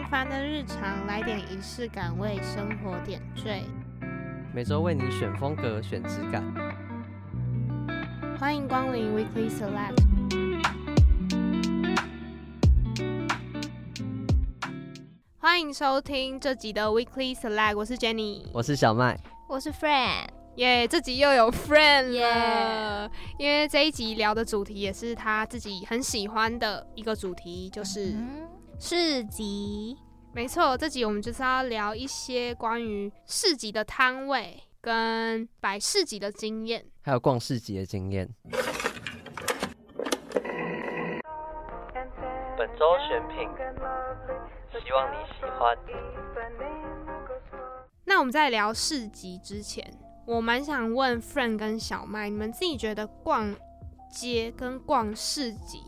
平凡的日常，来点仪式感，为生活点缀。每周为你选风格，选质感。欢迎光临 Weekly Select。欢迎收听这集的 Weekly Select，我是 Jenny，我是小麦，我是 Friend。耶，这集又有 Friend 了，Yeah. 因为这一集聊的主题也是他自己很喜欢的一个主题，就是。嗯市集，没错，这集我们就是要聊一些关于市集的摊位跟摆市集的经验，还有逛市集的经验。本周选品，希望你喜欢。那我们在聊市集之前，我蛮想问 Friend 跟小麦，你们自己觉得逛街跟逛市集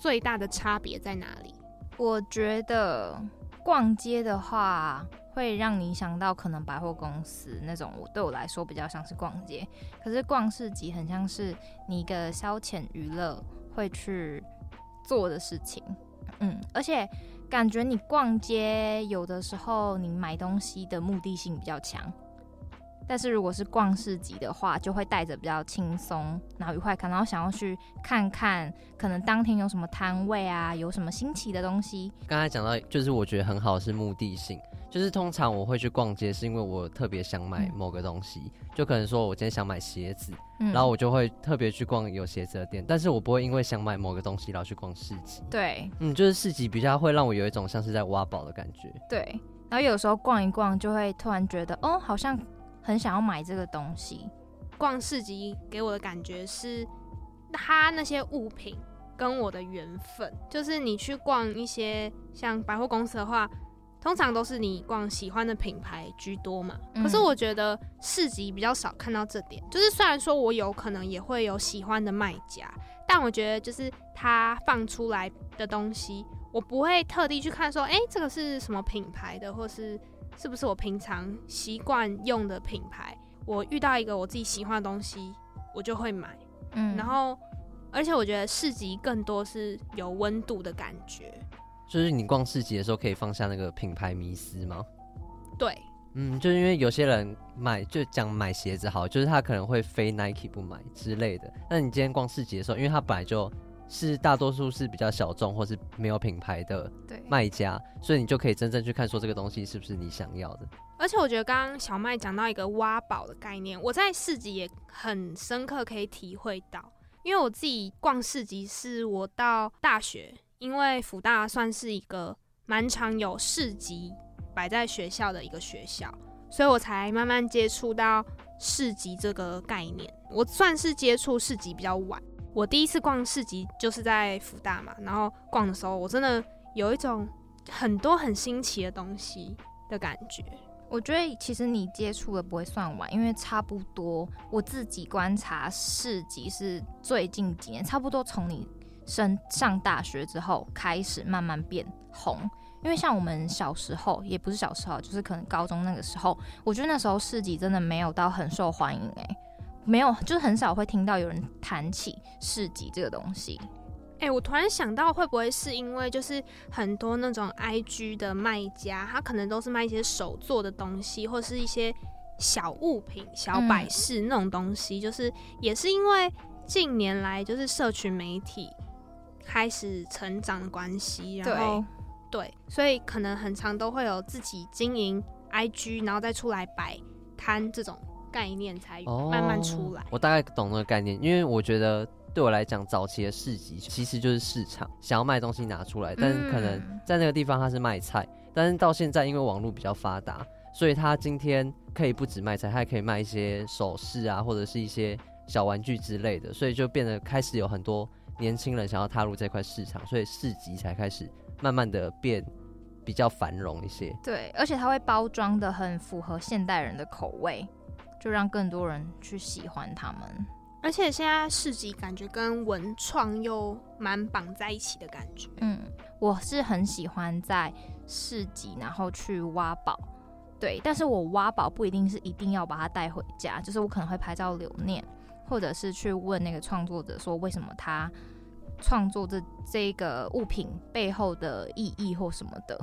最大的差别在哪里？我觉得逛街的话，会让你想到可能百货公司那种，我对我来说比较像是逛街。可是逛市集很像是你一个消遣娱乐会去做的事情，嗯，而且感觉你逛街有的时候你买东西的目的性比较强。但是如果是逛市集的话，就会带着比较轻松，然后愉快看，然后想要去看看，可能当天有什么摊位啊，有什么新奇的东西。刚才讲到，就是我觉得很好是目的性，就是通常我会去逛街，是因为我特别想买某个东西，嗯、就可能说我今天想买鞋子，嗯、然后我就会特别去逛有鞋子的店，但是我不会因为想买某个东西然后去逛市集。对，嗯，就是市集比较会让我有一种像是在挖宝的感觉。对，然后有时候逛一逛，就会突然觉得，哦，好像。很想要买这个东西，逛市集给我的感觉是，它那些物品跟我的缘分。就是你去逛一些像百货公司的话，通常都是你逛喜欢的品牌居多嘛。可是我觉得市集比较少看到这点。就是虽然说我有可能也会有喜欢的卖家，但我觉得就是他放出来的东西，我不会特地去看说，哎，这个是什么品牌的，或是。是不是我平常习惯用的品牌？我遇到一个我自己喜欢的东西，我就会买。嗯，然后，而且我觉得市集更多是有温度的感觉。就是你逛市集的时候，可以放下那个品牌迷思吗？对，嗯，就是因为有些人买就讲买鞋子好，就是他可能会非 Nike 不买之类的。那你今天逛市集的时候，因为他本来就是大多数是比较小众或是没有品牌的卖家，所以你就可以真正去看说这个东西是不是你想要的。而且我觉得刚刚小麦讲到一个挖宝的概念，我在市集也很深刻可以体会到，因为我自己逛市集是我到大学，因为福大算是一个蛮常有市集摆在学校的一个学校，所以我才慢慢接触到市集这个概念。我算是接触市集比较晚。我第一次逛市集就是在福大嘛，然后逛的时候，我真的有一种很多很新奇的东西的感觉。我觉得其实你接触的不会算晚，因为差不多我自己观察市集是最近几年，差不多从你升上大学之后开始慢慢变红。因为像我们小时候，也不是小时候，就是可能高中那个时候，我觉得那时候市集真的没有到很受欢迎哎、没有，就是很少会听到有人谈起市集这个东西。哎、欸，我突然想到，会不会是因为就是很多那种 IG 的卖家，他可能都是卖一些手做的东西，或是一些小物品、小摆饰那种东西。嗯、就是也是因为近年来就是社群媒体开始成长的关系，然后对，对，所以可能很常都会有自己经营 IG，然后再出来摆摊这种。概念才慢慢出来。哦，我大概懂那个概念，因为我觉得对我来讲，早期的市集其实就是市场，想要卖东西拿出来，但是可能在那个地方它是卖菜，但是到现在因为网络比较发达，所以它今天可以不止卖菜，它还可以卖一些首饰啊，或者是一些小玩具之类的，所以就变得开始有很多年轻人想要踏入这块市场，所以市集才开始慢慢的变比较繁荣一些。对，而且它会包装的很符合现代人的口味。就让更多人去喜欢他们，而且现在市集感觉跟文创又蛮绑在一起的感觉。嗯，我是很喜欢在市集然后去挖宝，对，但是我挖宝不一定是一定要把它带回家，就是我可能会拍照留念，或者是去问那个创作者说为什么他创作这这个物品背后的意义或什么的。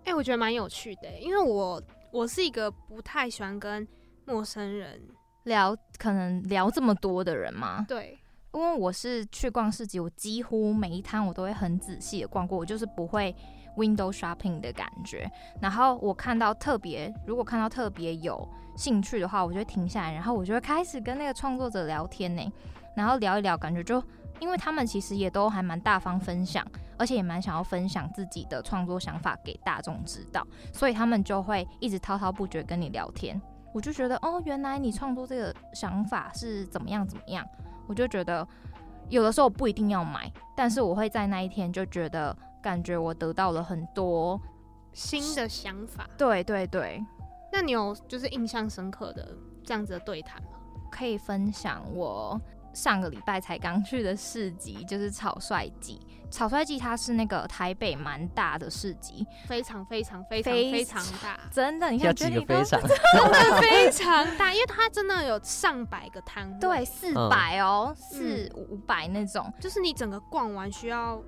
哎、欸，我觉得蛮有趣的，因为我我是一个不太喜欢跟陌生人聊，可能聊这么多的人吗。对，因为我是去逛市集，我几乎每一摊我都会很仔细的逛过，我就是不会 window shopping 的感觉。然后我看到特别，如果看到特别有兴趣的话，我就会停下来，然后我就会开始跟那个创作者聊天呢，然后聊一聊，感觉就。因为他们其实也都还蛮大方分享，而且也蛮想要分享自己的创作想法给大众知道，所以他们就会一直滔滔不绝跟你聊天。我就觉得哦，原来你创作这个想法是怎么样怎么样。我就觉得有的时候不一定要买，但是我会在那一天就觉得感觉我得到了很多新的想法。对对对，那你有就是印象深刻的这样子的对谈吗？可以分享我。上个礼拜才刚去的市集，就是草率季。草率季它是那个台北蛮大的市集，非常非常非常非常大，真的。你看几个非常，真的非常大，因为它真的有上百个摊位，对，四百哦，四嗯五百那种，就是你整个逛完需要，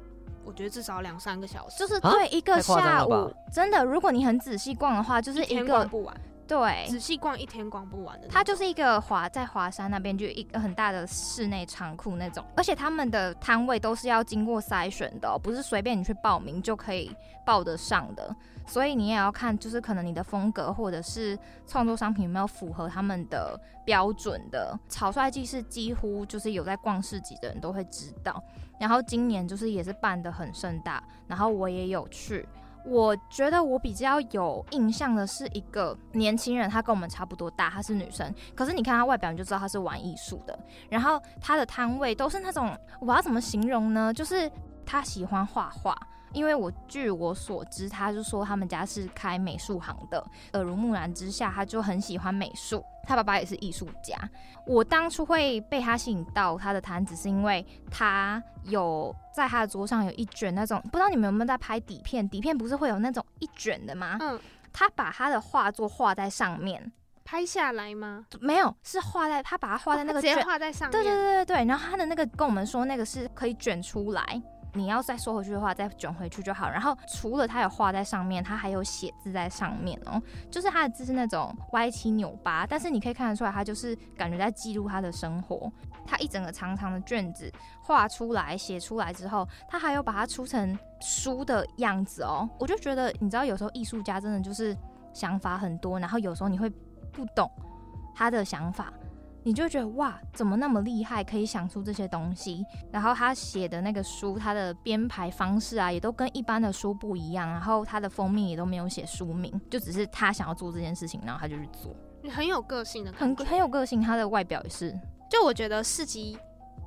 我觉得至少两三个小时，就是对一个下午，真的，如果你很仔细逛的话，就是一个逛不完，对。仔细逛一天逛不完的。它就是一个华在华山那边就一个很大的室内仓库那种，而且他们的摊位都是要经过筛选的哦，不是随便你去报名就可以报得上的。所以你也要看，就是可能你的风格或者是创作商品有没有符合他们的标准的。草率季是几乎就是有在逛市集的人都会知道，然后今年就是也是办的很盛大，然后我也有去。我觉得我比较有印象的是一个年轻人，她跟我们差不多大，她是女生，可是你看她外表你就知道她是玩艺术的。然后她的摊位都是那种，我要怎么形容呢？就是她喜欢画画。因为我据我所知，他就说他们家是开美术行的，耳濡目染之下，他就很喜欢美术。他爸爸也是艺术家。我当初会被他吸引到他的摊子，是因为他有在他的桌上有一卷那种，不知道你们有没有在拍底片？底片不是会有那种一卷的吗？嗯，他把他的画作画在上面，拍下来吗？没有，是画在他把它画在那个卷，哦直接画在上面。对对对对对。然后他的那个跟我们说，那个是可以卷出来。你要再收回去的话，再卷回去就好。然后除了它有画在上面，它还有写字在上面哦。就是它的字是那种歪七扭八，但是你可以看得出来，它就是感觉在记录他的生活。他一整个长长的卷子画出来、写出来之后，他还有把它出成书的样子哦。我就觉得，你知道，有时候艺术家真的就是想法很多，然后有时候你会不懂他的想法。你就觉得哇，怎么那么厉害，可以想出这些东西？然后他写的那个书，他的编排方式啊，也都跟一般的书不一样。然后他的封面也都没有写书名，就只是他想要做这件事情，然后他就去做。你很有个性的，很很有个性。他的外表也是，就我觉得市集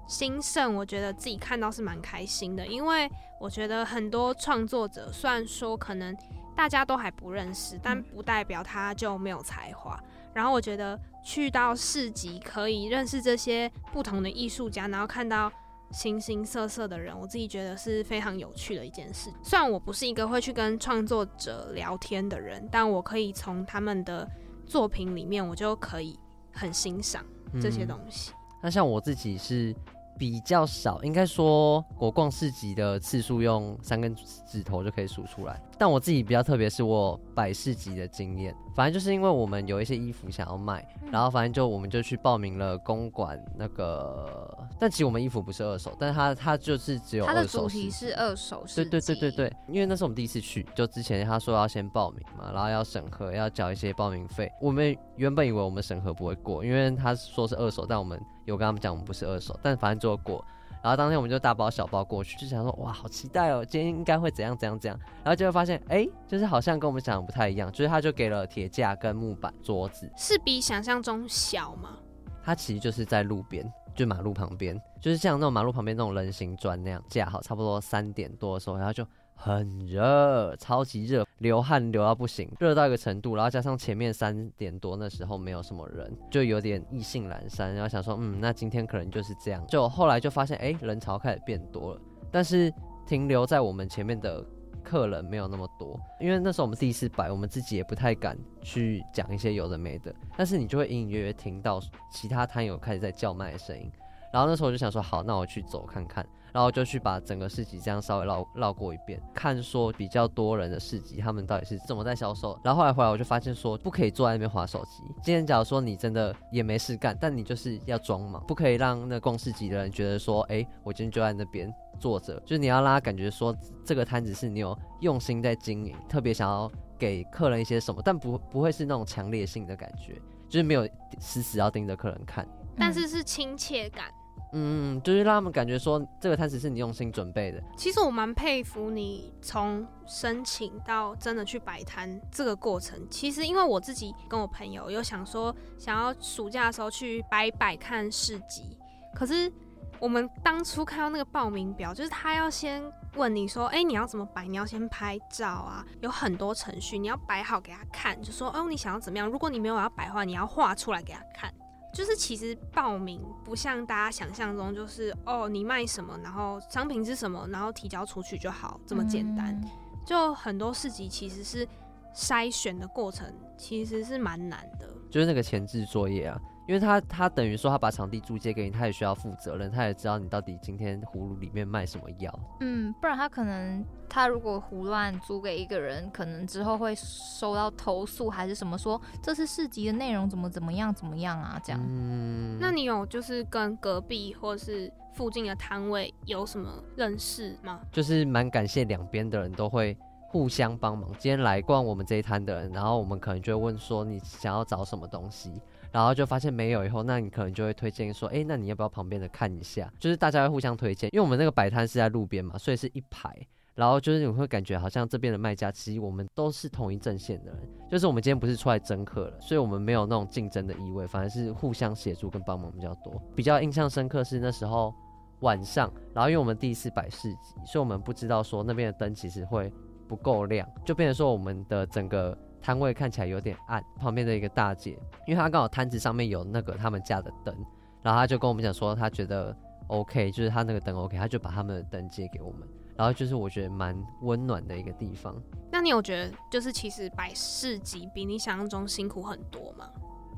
兴盛，我觉得自己看到是蛮开心的，因为我觉得很多创作者，虽然说可能大家都还不认识，但不代表他就没有才华。然后我觉得去到市集可以认识这些不同的艺术家，然后看到形形色色的人，我自己觉得是非常有趣的一件事。虽然我不是一个会去跟创作者聊天的人，但我可以从他们的作品里面，我就可以很欣赏这些东西。嗯，那像我自己是比较少，应该说我逛市集的次数用三根指头就可以数出来。但我自己比较特别，是我摆市集的经验。反正就是因为我们有一些衣服想要卖，然后反正就我们就去报名了公馆那个。但其实我们衣服不是二手，但是它它就是只有二手。它的主题是二手市集。对对对对对，因为那是我们第一次去，就之前他说要先报名嘛，然后要审核，要缴一些报名费。我们原本以为我们审核不会过，因为他说是二手，但我们有跟他们讲我们不是二手，但反正最后过。然后当天我们就大包小包过去，就想说哇，好期待哦，今天应该会怎样怎样怎样。然后就会发现，哎，就是好像跟我们想的不太一样，就是他就给了铁架跟木板桌子，是比想象中小吗？它其实就是在路边，就马路旁边，就是像那种马路旁边那种人行砖那样架好，差不多三点多的时候，然后就。很热，超级热，流汗流到不行，热到一个程度，然后加上前面三点多那时候没有什么人，就有点意兴阑珊，然后想说，嗯，那今天可能就是这样。就后来就发现，哎、人潮开始变多了，但是停留在我们前面的客人没有那么多，因为那时候我们第一次摆，我们自己也不太敢去讲一些有的没的，但是你就会隐隐约约听到其他摊友开始在叫卖的声音，然后那时候我就想说，好，那我去走看看。然后就去把整个市集这样稍微绕绕过一遍，看说比较多人的市集他们到底是怎么在销售。然后后来回来我就发现说，不可以坐在那边划手机。今天假如说你真的也没事干，但你就是要装忙，不可以让那逛市集的人觉得说，哎，我今天就在那边坐着，就是你要让他感觉说这个摊子是你有用心在经营，特别想要给客人一些什么，但不不会是那种强烈性的感觉，就是没有死死要盯着客人看，但是是亲切感。嗯，嗯就是让他们感觉说这个摊子是你用心准备的。其实我蛮佩服你从申请到真的去摆摊这个过程。其实因为我自己跟我朋友有想说，想要暑假的时候去摆摆看市集，可是我们当初看到那个报名表，就是他要先问你说，哎、你要怎么摆？你要先拍照啊，有很多程序，你要摆好给他看，就说，哦，你想要怎么样？如果你没有要摆的话，你要画出来给他看。就是其实报名不像大家想象中，就是哦，你卖什么，然后商品是什么，然后提交出去就好，这么简单。嗯、就很多市集其实是筛选的过程，其实是蛮难的。就是那个前置作业啊。因为他他等于说他把场地租借给你，他也需要负责任，他也知道你到底今天葫芦里面卖什么药。嗯，不然他可能他如果胡乱租给一个人，可能之后会收到投诉还是什么说，说这是市集的内容怎么怎么样怎么样啊这样。嗯，那你有就是跟隔壁或是附近的摊位有什么认识吗？就是蛮感谢两边的人都会互相帮忙。今天来逛我们这一摊的人，然后我们可能就会问说你想要找什么东西。然后就发现没有以后，那你可能就会推荐说，哎，那你要不要旁边的看一下？就是大家会互相推荐，因为我们那个摆摊是在路边嘛，所以是一排。然后就是你会感觉好像这边的卖家其实我们都是同一阵线的人，就是我们今天不是出来争客了，所以我们没有那种竞争的意味，反而是互相协助跟帮忙比较多。比较印象深刻是那时候晚上，然后因为我们第一次摆市集，所以我们不知道说那边的灯其实会不够亮，就变成说我们的整个。摊位看起来有点暗，旁边的一个大姐，因为她刚好摊子上面有那个他们家的灯，然后她就跟我们讲说，她觉得 OK，就是她那个灯 OK，她就把他们的灯借给我们，然后就是我觉得蛮温暖的一个地方。那你有觉得就是其实摆市集比你想象中辛苦很多吗？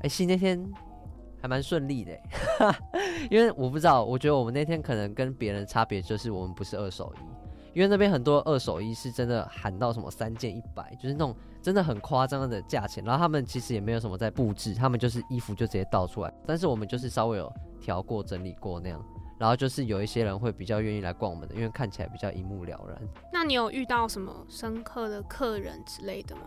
哎、欸，其实那天还蛮顺利的，因为我不知道，我觉得我们那天可能跟别人差别就是我们不是二手衣，因为那边很多二手衣是真的喊到什么三件一百，就是那种。真的很夸张的价钱，然后他们其实也没有什么在布置，他们就是衣服就直接倒出来，但是我们就是稍微有调过、整理过那样，然后就是有一些人会比较愿意来逛我们的，因为看起来比较一目了然。那你有遇到什么深刻的客人之类的吗？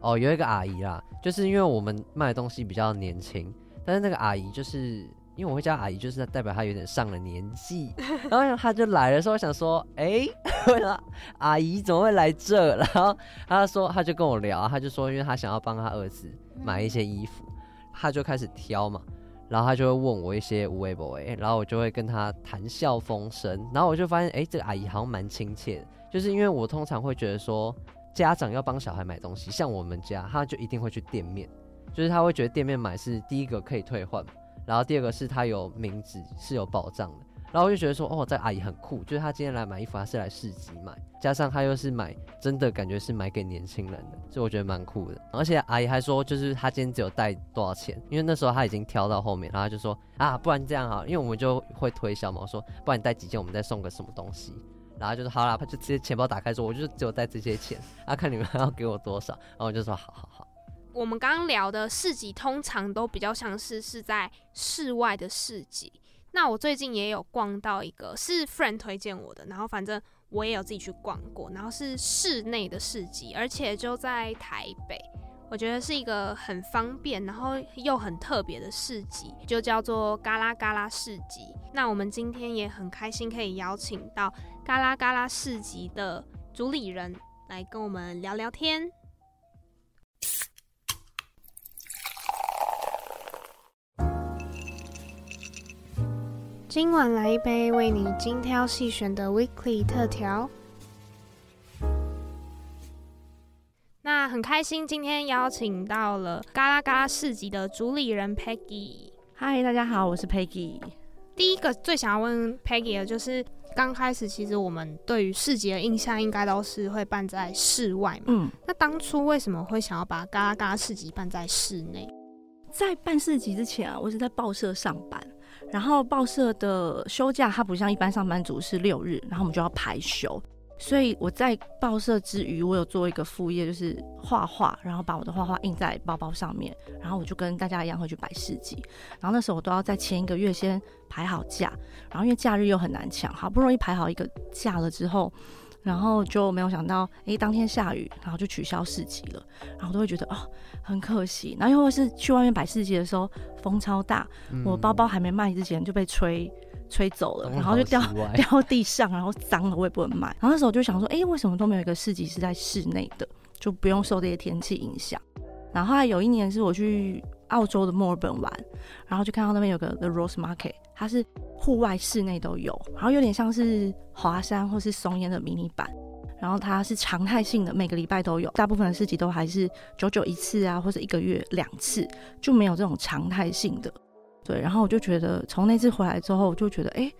哦，有一个阿姨啦，就是因为我们卖的东西比较年轻，但是那个阿姨就是。因为我会叫阿姨，就是代表她有点上了年纪。然后她就来的时候，我想说，哎、欸，阿姨怎么会来这？然后她说，她就跟我聊，她就说，因为她想要帮她儿子买一些衣服，她就开始挑嘛。然后她就会问我一些无为不为，然后我就会跟她谈笑风生。然后我就发现，哎、欸，这个阿姨好像蛮亲切的。就是因为我通常会觉得说，家长要帮小孩买东西，像我们家，他就一定会去店面，就是他会觉得店面买是第一个可以退换。然后第二个是他有名字，是有保障的，然后我就觉得说，哦，这阿姨很酷，就是她今天来买衣服，她是来市集买，加上她又是买，真的感觉是买给年轻人的，所以我觉得蛮酷的。而且阿姨还说，就是她今天只有带多少钱，因为那时候她已经挑到后面，然后就说啊，不然这样好，因为我们就会推销嘛，我说不然你带几件，我们再送个什么东西，然后就说好啦，他就直接钱包打开说，我就只有带这些钱，啊，看你们要给我多少，然后我就说好好。我们刚刚聊的市集通常都比较像是是在室外的市集。那我最近也有逛到一个，是 friend 推荐我的，然后反正我也有自己去逛过，然后是室内的市集，而且就在台北，我觉得是一个很方便，然后又很特别的市集，就叫做嘎啦嘎啦市集。那我们今天也很开心可以邀请到嘎啦嘎啦市集的主理人来跟我们聊聊天。今晚来一杯为你精挑细选的 Weekly 特调。那很开心，今天邀请到了嘎啦嘎啦市集的主理人 Peggy。嗨，大家好，我是 Peggy。第一个最想要问 Peggy 的就是，刚开始其实我们对于市集的印象应该都是会办在室外嘛。嗯。那当初为什么会想要把嘎啦嘎啦市集办在室内？在办市集之前啊，我是在报社上班。然后报社的休假，它不像一般上班族是六日，然后我们就要排休。所以我在报社之余，我有做一个副业，就是画画，然后把我的画画印在包包上面，然后我就跟大家一样会去摆市集。然后那时候我都要在前一个月先排好假，然后因为假日又很难抢，好不容易排好一个假了之后，然后就没有想到，哎，当天下雨，然后就取消市集了，然后都会觉得哦很可惜。然后又或是去外面摆市集的时候，风超大，我包包还没卖之前就被吹。吹走了，然后就掉 掉地上，然后脏了，我也不能卖。然后那时候我就想说，哎、欸，为什么都没有一个市集是在室内的，就不用受这些天气影响？然后后来有一年是我去澳洲的墨尔本玩，然后就看到那边有个 The Rose Market，它是户外、室内都有，然后有点像是华山或是松烟的迷你版。然后它是常态性的，每个礼拜都有，大部分的市集都还是久久一次啊，或者一个月两次，就没有这种常态性的。对，然后我就觉得，从那次回来之后，我就觉得，哎，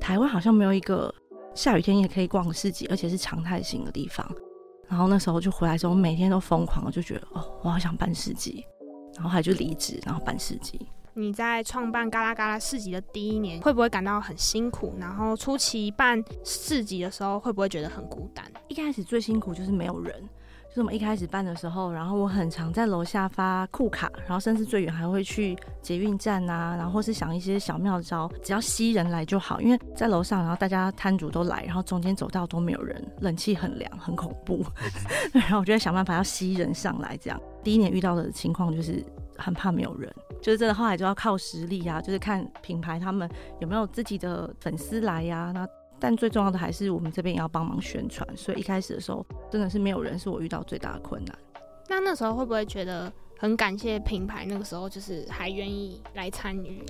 台湾好像没有一个下雨天也可以逛市集，而且是常态性的地方。然后那时候就回来之后，每天都疯狂，我就觉得，哦，我好想办市集，然后还就离职，然后办市集。你在创办嘎啦嘎啦市集的第一年，会不会感到很辛苦？然后初期办市集的时候，会不会觉得很孤单？一开始最辛苦就是没有人。就是我们一开始办的时候，然后我很常在楼下发库卡，然后甚至最远还会去捷运站啊，然后或是想一些小妙招，只要吸人来就好。因为在楼上，然后大家摊主都来，然后中间走道都没有人，冷气很凉，很恐怖。然后我就在想办法要吸人上来，这样。第一年遇到的情况就是很怕没有人，就是真的后来就要靠实力啊，就是看品牌他们有没有自己的粉丝来呀、啊，但最重要的还是我们这边也要帮忙宣传，所以一开始的时候真的是没有人，是我遇到最大的困难。那那时候会不会觉得很感谢品牌？那个时候就是还愿意来参与？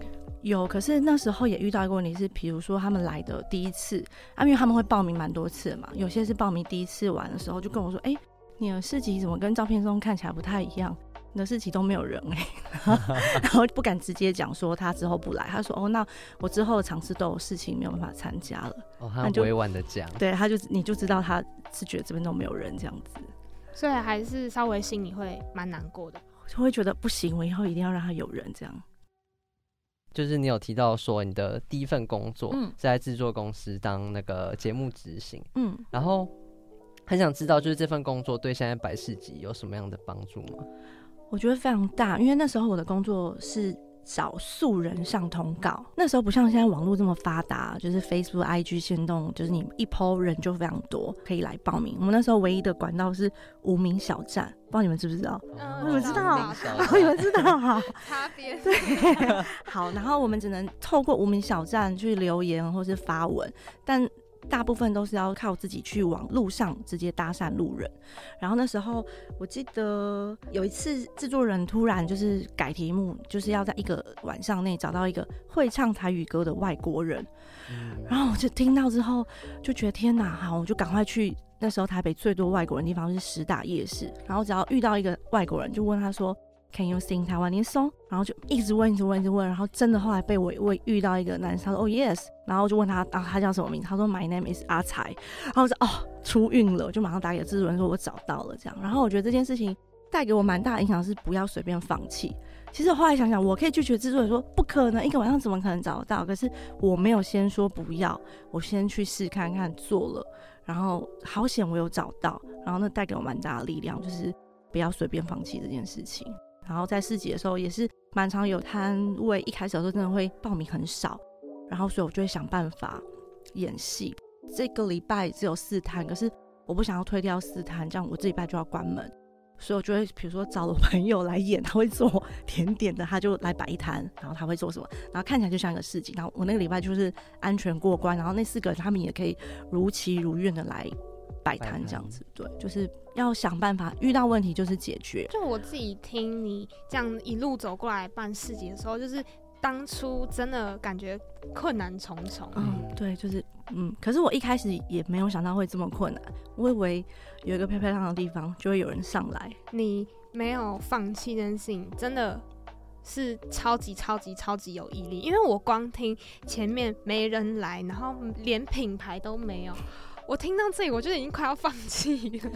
有，可是那时候也遇到一个问题是，比如说他们来的第一次，啊，因为他们会报名蛮多次嘛，有些是报名第一次玩的时候就跟我说：“哎、欸，你的市集怎么跟照片中看起来不太一样？”你的事情都没有人哎、欸，然后不敢直接讲说他之后不来。他说：“哦，那我之后尝试都有事情没有办法参加了。”哦，他委婉的讲，对，他就你就知道他是觉得这边都没有人这样子，所以还是稍微心里会蛮难过的，就会觉得不行，我以后一定要让他有人这样。就是你有提到说你的第一份工作是在制作公司当那个节目执行，嗯，然后很想知道就是这份工作对现在百事集有什么样的帮助吗？我觉得非常大，因为那时候我的工作是找素人上通告。那时候不像现在网络这么发达，就是 Facebook、IG 限动，就是你一 po 人就非常多，可以来报名。我们那时候唯一的管道是无名小站，不知道你们知不知道？嗯、你们知道？你 们知道？好，擦边。对，好。然后我们只能透过无名小站去留言或是发文，但。大部分都是要靠自己去往路上直接搭讪路人，然后那时候我记得有一次制作人突然就是改题目，就是要在一个晚上内找到一个会唱台语歌的外国人，然后我就听到之后就觉得天哪，好，我就赶快去。那时候台北最多外国人的地方是十大夜市，然后只要遇到一个外国人，就问他说。Can you sing 台湾年 song？然后就一直问，一直问，一直问。然后真的后来被我我遇到一个男生，他说、oh, yes。然后就问他啊，他叫什么名字？他说 My name is 阿财。然后我说哦，出运了，就马上打给制作人说，我找到了这样。然后我觉得这件事情带给我蛮大的影响，是不要随便放弃。其实后来想想，我可以拒绝制作人说不可能，一个晚上怎么可能找得到？可是我没有先说不要，我先去试看看做了，然后好险我有找到。然后那带给我蛮大的力量，就是不要随便放弃这件事情。然后在市集的时候也是蛮常有摊位，一开始的时候真的会报名很少，然后所以我就会想办法演戏。这个礼拜只有四摊，可是我不想要推掉四摊，这样我这礼拜就要关门，所以我就会比如说找了朋友来演，他会做甜点的，他就来摆一摊，然后他会做什么，然后看起来就像一个市集。然后我那个礼拜就是安全过关，然后那四个人他们也可以如期如愿的来摆摊这样子，对，就是。要想办法，遇到问题就是解决。就我自己听你这样一路走过来办市集的时候，就是当初真的感觉困难重重。嗯，对，就是嗯。可是我一开始也没有想到会这么困难，我以为有一个漂漂亮亮的地方就会有人上来。你没有放弃这件事情，真的是超级超级超级有毅力。因为我光听前面没人来，然后连品牌都没有。我听到这里，我就已经快要放弃了。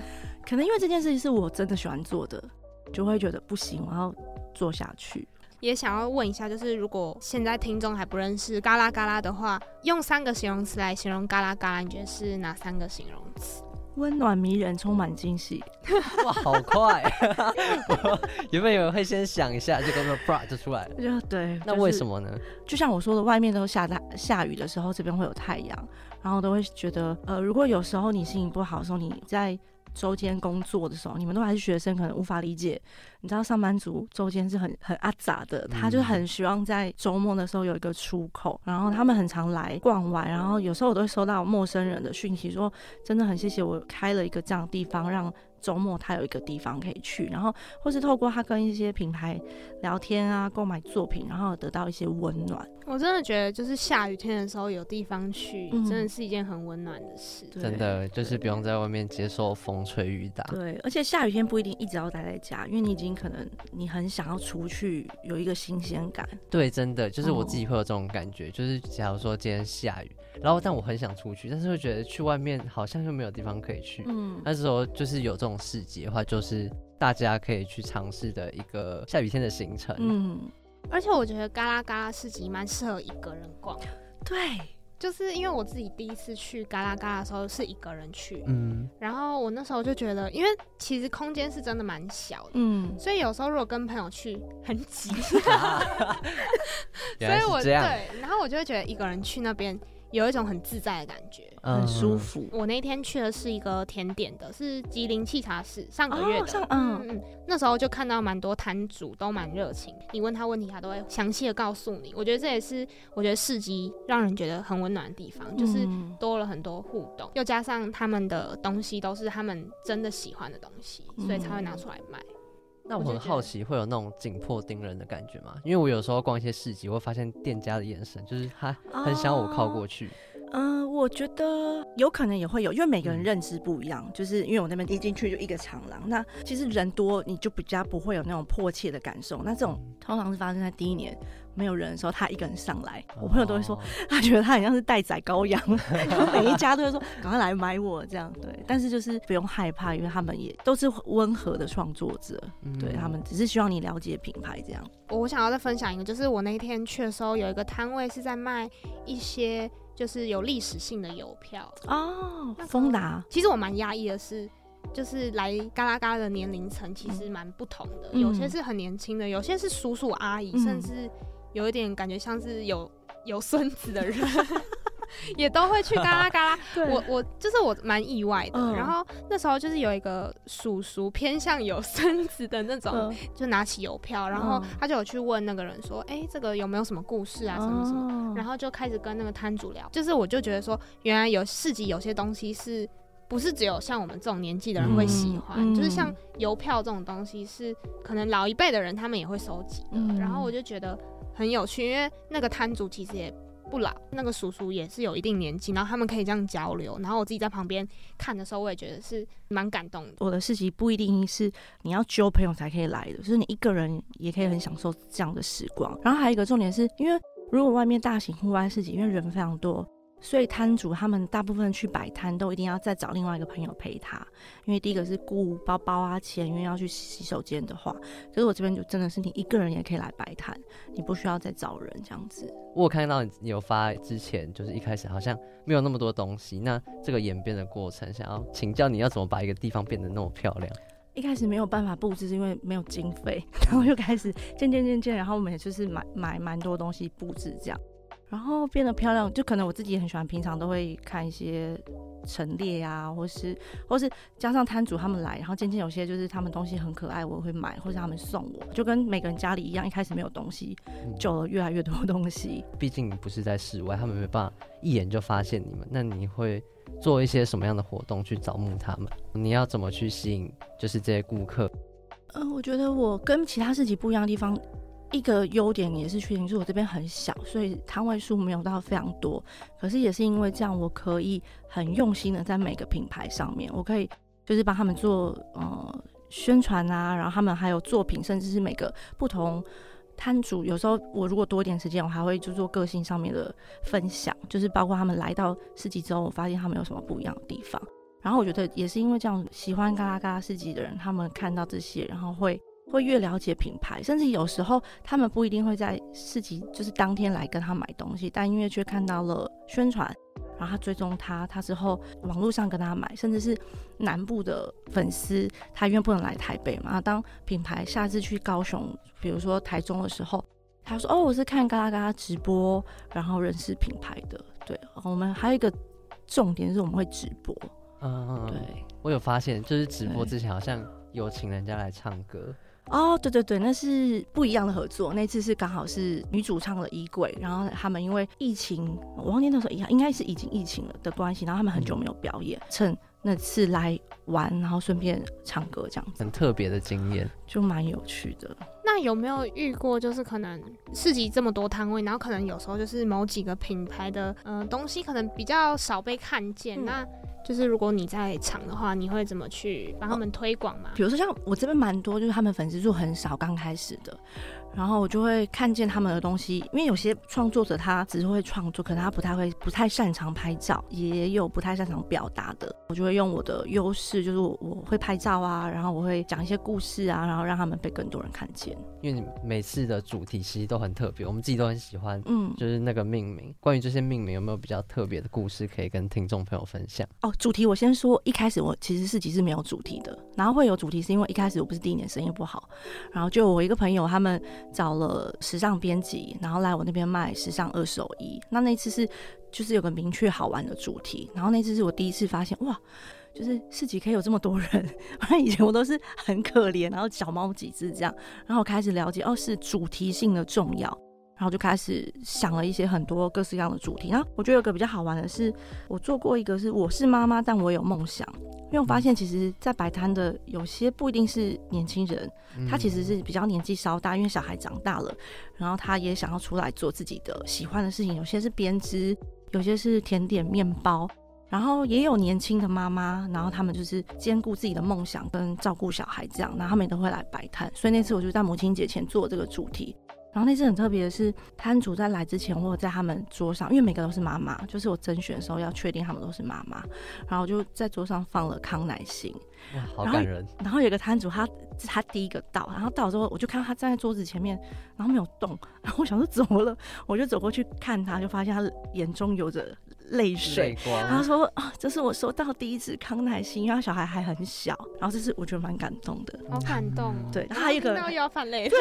可能因为这件事情是我真的喜欢做的，就会觉得不行，我要做下去。也想要问一下，就是如果现在听众还不认识嘎啦嘎啦的话，用三个形容词来形容嘎啦嘎啦，你觉得是哪三个形容词？温暖迷人，充满惊喜。哇，好快！我原本以为会先想一下，就刚刚啪就出来了。就对，那为什么呢？就像我说的，外面都下大下雨的时候，这边会有太阳，然后都会觉得，呃，如果有时候你心情不好的时候，你在。周间工作的时候，你们都还是学生，可能无法理解。你知道上班族周间是很很阿杂的，他就很希望在周末的时候有一个出口。然后他们很常来逛完，然后有时候我都会收到陌生人的讯息，说真的很谢谢我开了一个这样的地方，让。周末他有一个地方可以去，然后或是透过他跟一些品牌聊天啊，购买作品，然后得到一些温暖。我真的觉得，就是下雨天的时候有地方去，嗯、真的是一件很温暖的事。真的就是不用在外面接受风吹雨打。对，而且下雨天不一定一直要待在家，因为你已经可能你很想要出去，有一个新鲜感。对，真的就是我自己会有这种感觉，哦、就是假如说今天下雨。然后，但我很想出去，但是会觉得去外面好像又没有地方可以去。嗯，那时候就是有这种市集的话，就是大家可以去尝试的一个下雨天的行程。嗯，而且我觉得嘎啦嘎啦市集蛮适合一个人逛。对。就是因为我自己第一次去嘎啦嘎啦的时候是一个人去，嗯，然后我那时候就觉得，因为其实空间是真的蛮小的，嗯，所以有时候如果跟朋友去很挤，所以我对，然后我就会觉得一个人去那边。有一种很自在的感觉，很舒服。我那天去的是一个甜点的，是吉林沏茶室，上个月的。哦、嗯嗯，那时候就看到蛮多摊主都蛮热情，你问他问题，他都会详细的告诉你。我觉得这也是我觉得市集让人觉得很温暖的地方，就是多了很多互动，又加上他们的东西都是他们真的喜欢的东西，所以才会拿出来卖。那我很好奇，会有那种紧迫盯人的感觉吗？因为我有时候逛一些市集，我会发现店家的眼神就是他很想我靠过去。嗯、呃，我觉得有可能也会有，因为每个人认知不一样。嗯、就是因为我那边一进去就一个长廊，那其实人多，你就比较不会有那种迫切的感受。那这种通常是发生在第一年。没有人的时候，他一个人上来，我朋友都会说，他觉得他很像是待宰羔羊，每一家都会说赶快来买我这样。对，但是就是不用害怕，因为他们也都是温和的创作者，对，他们只是希望你了解品牌这样。我想要再分享一个，就是我那一天去的时候，有一个摊位是在卖一些就是有历史性的邮票哦，丰达。其实我蛮压抑的是，就是来嘎啦嘎的年龄层其实蛮不同的，有些是很年轻的，有些是叔叔阿姨，甚至。有一点感觉像是有 有孙子的人，也都会去嘎啦嘎啦。我我就是我蛮意外的。嗯、然后那时候就是有一个叔叔偏向有孙子的那种，嗯、就拿起邮票，然后他就有去问那个人说：“哎、嗯欸，这个有没有什么故事啊？什么什么？”嗯、然后就开始跟那个摊主聊。就是我就觉得说，原来有市集有些东西是不是只有像我们这种年纪的人会喜欢？嗯、就是像邮票这种东西，是可能老一辈的人他们也会收集的。嗯、然后我就觉得。很有趣，因为那个摊主其实也不老，那个叔叔也是有一定年纪，然后他们可以这样交流。然后我自己在旁边看的时候，我也觉得是蛮感动的。我的市集不一定是你要揪朋友才可以来的，就是你一个人也可以很享受这样的时光。然后还有一个重点是，因为如果外面大型户外市集，因为人非常多。所以摊主他们大部分去摆摊都一定要再找另外一个朋友陪他，因为第一个是顾包包啊钱，因为要去洗手间的话，可是我这边就真的是你一个人也可以来摆摊，你不需要再找人这样子。我有看到你有发之前就是一开始好像没有那么多东西，那这个演变的过程，想要请教你要怎么把一个地方变得那么漂亮？一开始没有办法布置，是因为没有经费，然后又开始渐渐渐渐，然后我们也就是买买蛮多东西布置这样。然后变得漂亮，就可能我自己也很喜欢，平常都会看一些陈列啊，或是或是加上摊主他们来，然后渐渐有些就是他们东西很可爱，我会买，或者他们送我，就跟每个人家里一样，一开始没有东西，久了越来越多东西。毕竟不是在室外，他们没办法一眼就发现你们。那你会做一些什么样的活动去招募他们？你要怎么去吸引就是这些顾客？嗯、呃，我觉得我跟其他市集不一样的地方。一个优点也是缺点，就是我这边很小，所以摊位数没有到非常多。可是也是因为这样，我可以很用心的在每个品牌上面，我可以就是帮他们做呃宣传啊，然后他们还有作品，甚至是每个不同摊主。有时候我如果多一点时间，我还会就做个性上面的分享，就是包括他们来到市集之后，我发现他们有什么不一样的地方。然后我觉得也是因为这样，喜欢嘎啦嘎啦市集的人，他们看到这些，然后会。会越了解品牌，甚至有时候他们不一定会在市集就是当天来跟他买东西，但因为却看到了宣传，然后他追踪他，他之后网络上跟他买，甚至是南部的粉丝，他因为不能来台北嘛，当品牌下次去高雄，比如说台中的时候，他说：“哦，我是看嘎啦嘎啦直播，然后认识品牌的。”对，我们还有一个重点是我们会直播，嗯，对，我有发现，就是直播之前好像有请人家来唱歌。哦，oh, 对对对，那是不一样的合作。那次是刚好是女主唱的衣柜，然后他们因为疫情，我忘记那时候应应该是已经疫情了的关系，然后他们很久没有表演，嗯、趁那次来玩，然后顺便唱歌这样子，很特别的经验，就蛮有趣的。那有没有遇过，就是可能市集这么多摊位，然后可能有时候就是某几个品牌的东西可能比较少被看见，嗯、那。就是如果你在场的话，你会怎么去帮他们推广吗？比如说像我这边蛮多，就是他们粉丝数很少，刚开始的。然后我就会看见他们的东西，因为有些创作者他只是会创作，可能他不太会、不太擅长拍照，也有不太擅长表达的。我就会用我的优势，就是我我会拍照啊，然后我会讲一些故事啊，然后让他们被更多人看见。因为你每次的主题其实都很特别，我们自己都很喜欢。嗯，就是那个命名。关于这些命名，有没有比较特别的故事可以跟听众朋友分享？哦，主题我先说，一开始我其实四级是没有主题的，然后会有主题是因为一开始我不是第一年生意不好，然后就我一个朋友他们找了。时尚编辑，然后来我那边卖时尚二手衣。那那次是就是有个明确好玩的主题。然后那次是我第一次发现，哇，就是市集可以有这么多人。反正以前我都是很可怜，然后小猫几只这样。然后我开始了解，哦，是主题性的重要。然后就开始想了一些很多各式各样的主题。然后我觉得有个比较好玩的是，我做过一个是我是妈妈，但我有梦想。因为我发现，其实，在摆摊的有些不一定是年轻人，他其实是比较年纪稍大，因为小孩长大了，然后他也想要出来做自己的喜欢的事情。有些是编织，有些是甜点、面包，然后也有年轻的妈妈，然后他们就是兼顾自己的梦想跟照顾小孩这样，然后他们也都会来摆摊。所以那次我就在母亲节前做这个主题。然后那次很特别的是，摊主在来之前，我有在他们桌上，因为每个都是妈妈，就是我甄选的时候要确定他们都是妈妈，然后我就在桌上放了康乃馨，哇，好感人。然后，然后有个摊主他，他他第一个到，然后到之后我就看到他站在桌子前面，然后没有动，然后我想说怎么了，我就走过去看他，就发现他眼中有着。泪水，然后说啊，这是我收到第一次康乃馨，因为小孩还很小，然后这是我觉得蛮感动的，好感动。对，然后还有一个又要犯泪，对，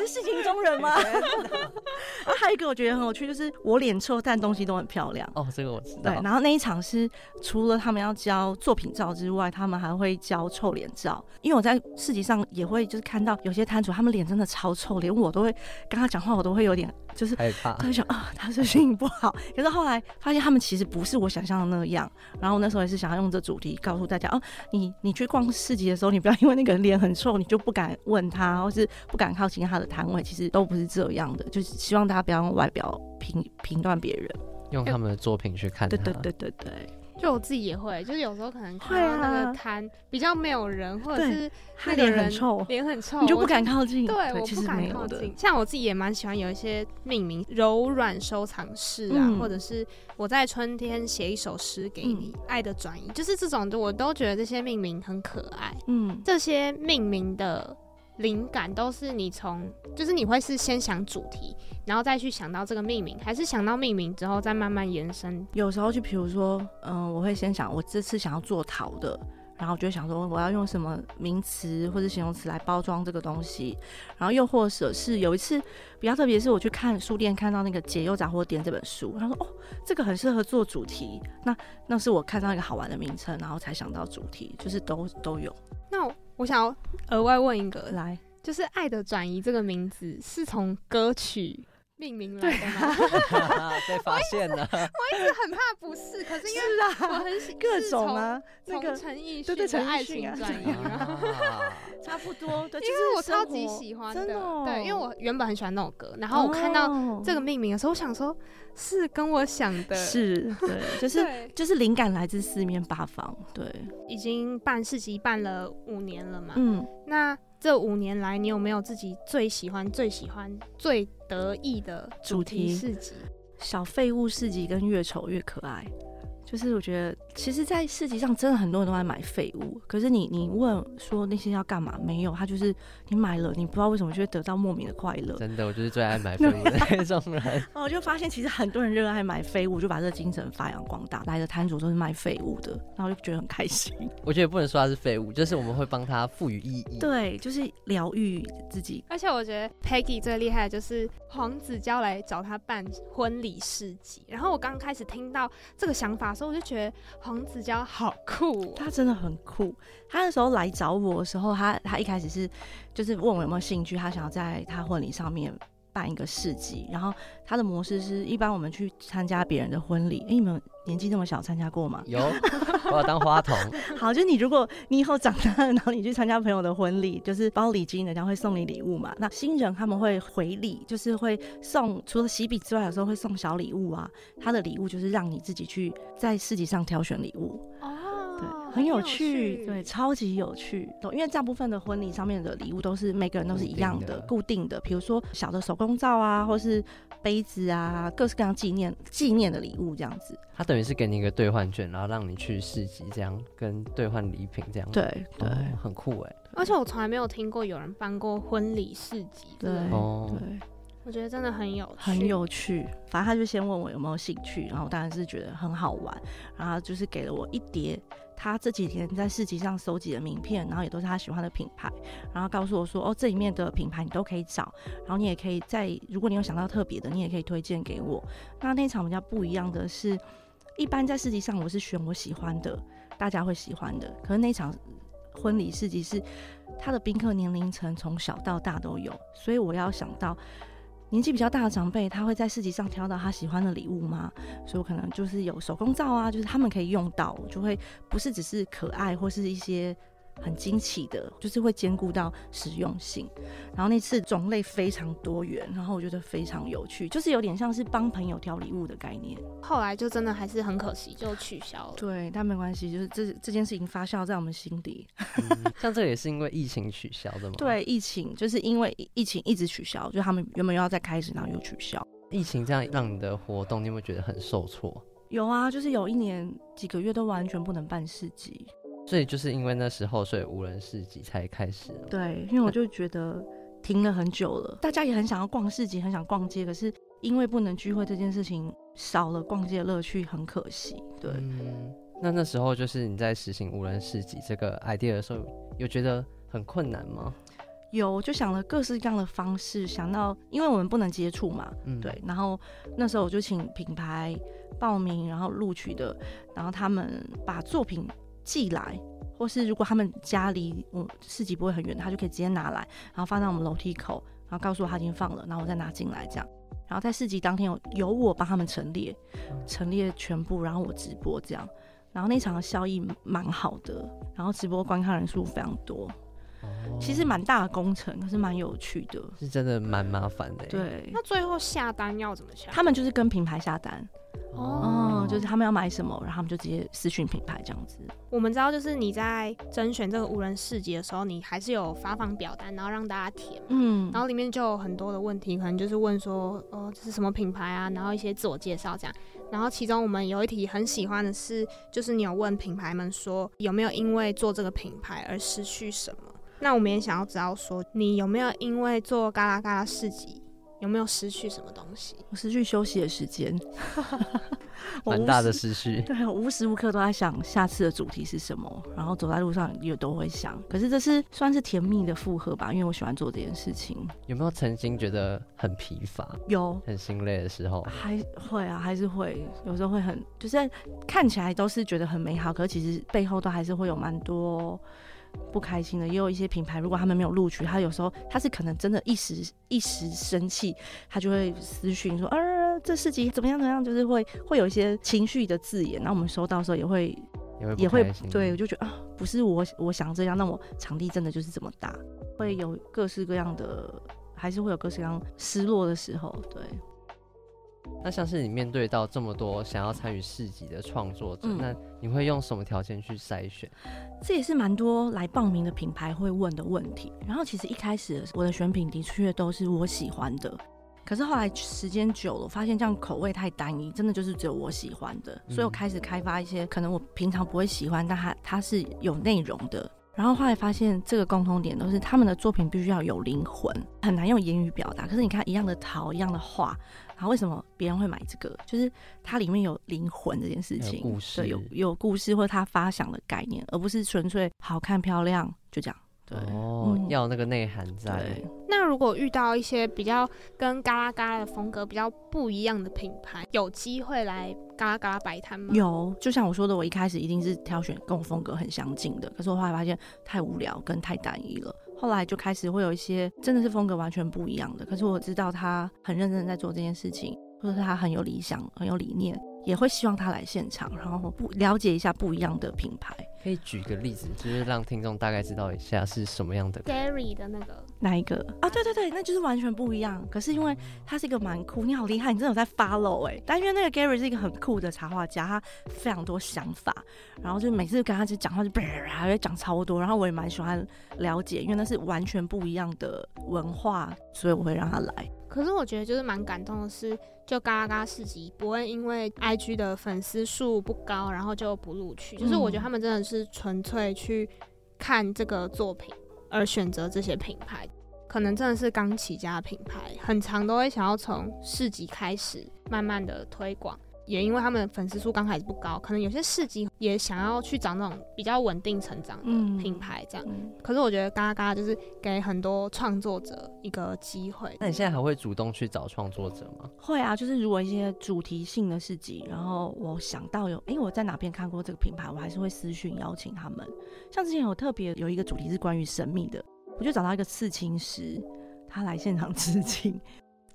你 是性情中人吗？然后还有一个我觉得很有趣，就是我脸臭，但东西都很漂亮。哦，这个我知道。对，然后那一场是除了他们要交作品照之外，他们还会交臭脸照，因为我在市集上也会就是看到有些摊主，他们脸真的超臭，连我都会跟他讲话，我都会有点就是害怕，他就想啊，他是心情不好。可是后来发现他们其实不是我想象的那样，然后那时候也是想要用这主题告诉大家哦，你你去逛市集的时候，你不要因为那个人脸很臭，你就不敢问他，或是不敢靠近他的摊位，其实都不是这样的，就是希望大家不要用外表评评断别人，用他们的作品去看他。对对对对对。就我自己也会，就是有时候可能看到那个摊比较没有人，或者是那个人很臭，脸很臭，你就不敢靠近。对，我不敢靠近。像我自己也蛮喜欢有一些命名柔软收藏室啊，或者是我在春天写一首诗给你，爱的转移，就是这种的，我都觉得这些命名很可爱。嗯，这些命名的。灵感都是你从，就是你会是先想主题，然后再去想到这个命名，还是想到命名之后再慢慢延伸？有时候就比如说，嗯、我会先想我这次想要做陶的，然后我就想说我要用什么名词或者形容词来包装这个东西，然后又或者是有一次比较特别，是我去看书店看到那个《解忧杂货店》这本书，他说哦，这个很适合做主题，那那是我看到一个好玩的名称，然后才想到主题，就是都都有。那我。想要额外问一个，来，就是“爱的转移”这个名字是从歌曲命名来的吗？被发现了。我一直很怕不是，可是因为我很喜各种啊，那个陈奕迅的爱情转移，差不多。对因为我超级喜欢的，对，因为我原本很喜欢那首歌，然后我看到这个命名的时候，我想说，是跟我想的，是对，就是就是灵感来自四面八方。对，已经办市集办了五年了嘛，嗯，那。这五年来，你有没有自己最喜欢、最喜欢、最得意的主题市集？小废物市集跟越丑越可爱，就是我觉得其实，在市集上真的很多人都在买废物，可是你你问说那些要干嘛？没有，他就是你买了，你不知道为什么就会得到莫名的快乐。真的，我就是最爱买废物的 那种人。我就发现其实很多人热爱买废物，就把这个精神发扬光大。来的摊主都是卖废物的，然后就觉得很开心。我觉得不能说他是废物，就是我们会帮他赋予意义。对，就是疗愈自己。而且我觉得 Peggy 最厉害的就是黄子佼来找他办婚礼市集，然后我刚开始听到这个想法的时候，我就觉得。黄子佼好酷喔，他真的很酷。他那时候来找我的时候，他他一开始是就是问我有没有兴趣，他想要在他婚礼上面办一个市集。然后他的模式是一般我们去参加别人的婚礼，哎，你们年纪这么小参加过吗？有，我要当花童。好，就你如果你以后长大了，然后你去参加朋友的婚礼，就是包礼金，人家会送你礼物嘛。那新人他们会回礼，就是会送除了喜笔之外，有时候会送小礼物啊。他的礼物就是让你自己去在市集上挑选礼物。对，很有趣，对，超级有趣。因为大部分的婚礼上面的礼物都是每个人都是一样的、固定的，比如说小的手工皂啊，或是杯子啊，各式各样纪念纪念的礼物这样子。他等于是给你一个兑换券，然后让你去市集这样跟兑换礼品这样。对对、哦，很酷哎。而且我从来没有听过有人办过婚礼市集。对哦，对。我觉得真的很有趣，很有趣。反正他就先问我有没有兴趣，然后我当然是觉得很好玩，然后就是给了我一叠他这几天在市集上收集的名片，然后也都是他喜欢的品牌，然后告诉我说哦，这里面的品牌你都可以找，然后你也可以在如果你有想到特别的，你也可以推荐给我。那那场比较不一样的是，一般在市集上我是选我喜欢的，大家会喜欢的，可是那场婚礼市集是他的宾客年龄层从小到大都有，所以我要想到。年纪比较大的长辈，他会在市集上挑到他喜欢的礼物吗？所以我可能就是有手工皂啊，就是他们可以用到，就会不是只是可爱或是一些。很惊奇的，就是会兼顾到实用性。然后那次种类非常多元，然后我觉得非常有趣，就是有点像是帮朋友挑礼物的概念。后来就真的还是很可惜，就取消了。对，但没关系，就是这这件事情发酵在我们心底。嗯、像这个也是因为疫情取消的吗？对，疫情就是因为疫情一直取消，就他们原本又要再开始，然后又取消。疫情这样让你的活动，你有没有觉得很受挫？有啊，就是有一年几个月都完全不能办市集。所以就是因为那时候，所以无人市集才开始。对，因为我就觉得停了很久了，大家也很想要逛市集，很想逛街，可是因为不能聚会这件事情，少了逛街的乐趣，很可惜。对，嗯，那那时候就是你在实行无人市集这个 idea 的时候，有觉得很困难吗？有，就想了各式各样的方式，想到因为我们不能接触嘛，嗯，对，然后那时候我就请品牌报名，然后录取的，然后他们把作品。寄来，或是如果他们家离我市集不会很远，他就可以直接拿来，然后放在我们楼梯口，然后告诉我他已经放了，然后我再拿进来这样。然后在市集当天有由我帮他们陈列，陈列全部，然后我直播这样。然后那场的效益蛮好的，然后直播观看人数非常多。其实蛮大的工程，可是蛮有趣的，是真的蛮麻烦的。对，那最后下单要怎么下？他们就是跟品牌下单。哦、嗯，就是他们要买什么，然后他们就直接私讯品牌这样子。我们知道，就是你在甄选这个无人市集的时候，你还是有发放表单，然后让大家填。嗯，然后里面就有很多的问题，可能就是问说，哦，这是什么品牌啊？然后一些自我介绍这样。然后其中我们有一题很喜欢的是，就是你有问品牌们说，有没有因为做这个品牌而失去什么？那我们也想要知道说，你有没有因为做嘎啦嘎啦市集？有没有失去什么东西？我失去休息的时间，蛮大的失去。对，我无时无刻都在想下次的主题是什么，然后走在路上也都会想。可是这是算是甜蜜的负荷吧，因为我喜欢做这件事情。有没有曾经觉得很疲乏？有，很心累的时候？还会啊，还是会，有时候会很，就是看起来都是觉得很美好，可是其实背后都还是会有蛮多。不开心的也有一些品牌，如果他们没有录取，他有时候他是可能真的一时一时生气，他就会私讯说，啊，这四集怎么样怎么样，就是会会有一些情绪的字眼，那我们收到的时候也会，也会对，我就觉得啊，不是我我想这样，那我场地真的就是这么大，会有各式各样的，还是会有各式各样失落的时候，对。那像是你面对到这么多想要参与市集的创作者，嗯，那你会用什么条件去筛选？这也是蛮多来报名的品牌会问的问题。然后其实一开始我的选品的确都是我喜欢的，可是后来时间久了，我发现这样口味太单一，真的就是只有我喜欢的，所以我开始开发一些可能我平常不会喜欢，但它它是有内容的。然后后来发现这个共通点都是他们的作品必须要有灵魂，很难用言语表达。可是你看一样的桃，一样的画，然后为什么别人会买这个？就是它里面有灵魂这件事情，有故事，对，有有故事或者他发想的概念，而不是纯粹好看漂亮就这样。对哦，嗯、要那个内涵在。那如果遇到一些比较跟嘎啦嘎啦的风格比较不一样的品牌，有机会来嘎啦嘎啦摆摊吗？有，就像我说的，我一开始一定是挑选跟我风格很相近的，可是我后来发现太无聊跟太单一了，后来就开始会有一些真的是风格完全不一样的，可是我知道他很认真在做这件事情，或者是他很有理想、很有理念。也会希望他来现场，然后不了解一下不一样的品牌。可以举个例子，就是让听众大概知道一下是什么样的。Gary 的那个哪一个啊？对对对，那就是完全不一样。可是因为他是一个蛮酷，你好厉害，你真的有在 follow 哎、欸。但因为那个 Gary 是一个很酷的插画家，他非常多想法，然后就每次跟他就讲话就 还会讲超多，然后我也蛮喜欢了解，因为那是完全不一样的文化，所以我会让他来。可是我觉得就是蛮感动的是，就嘎啦嘎啦市集不会因为 IG 的粉丝数不高，然后就不录取。就是我觉得他们真的是纯粹去看这个作品而选择这些品牌，可能真的是刚起家的品牌，很长都会想要从市集开始，慢慢的推广。也因为他们的粉丝数刚开始不高，可能有些市集也想要去找那种比较稳定成长的品牌，这样。嗯、可是我觉得嘎嘎就是给很多创作者一个机会。那你现在还会主动去找创作者吗？会啊，就是如果一些主题性的市集，然后我想到有，哎、欸，我在哪边看过这个品牌，我还是会私讯邀请他们。像之前有特别有一个主题是关于神秘的，我就找到一个刺青师，他来现场刺青。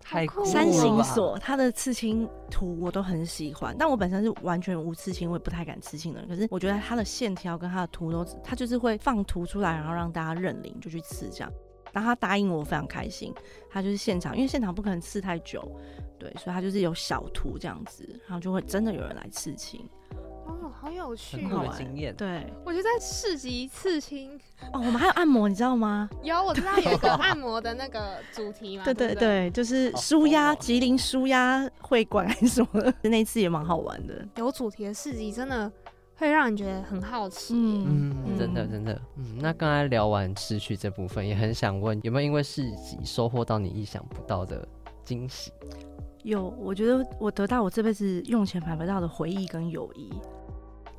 太酷了！山形所，他的刺青图我都很喜欢，但我本身是完全无刺青，我也不太敢刺青的人。可是我觉得它的线条跟它的图都，它就是会放图出来，然后让大家认领就去刺这样。然后他答应我，我非常开心。他就是现场，因为现场不可能刺太久，对，所以他就是有小图这样子，然后就会真的有人来刺青。哦，好有趣，很好的经验。对，我觉得在市集刺青 哦，我们还有按摩，你知道吗？有，我知道有一个按摩的那个主题嘛。对对对，就是舒压吉林舒压会馆 还是什么的，那次也蛮好玩的。有主题的市集真的会让人觉得很好奇。嗯，真的真的。嗯，那刚才聊完失去这部分，也很想问有没有因为市集收获到你意想不到的惊喜？有，我觉得我得到我这辈子用钱买不到的回忆跟友谊。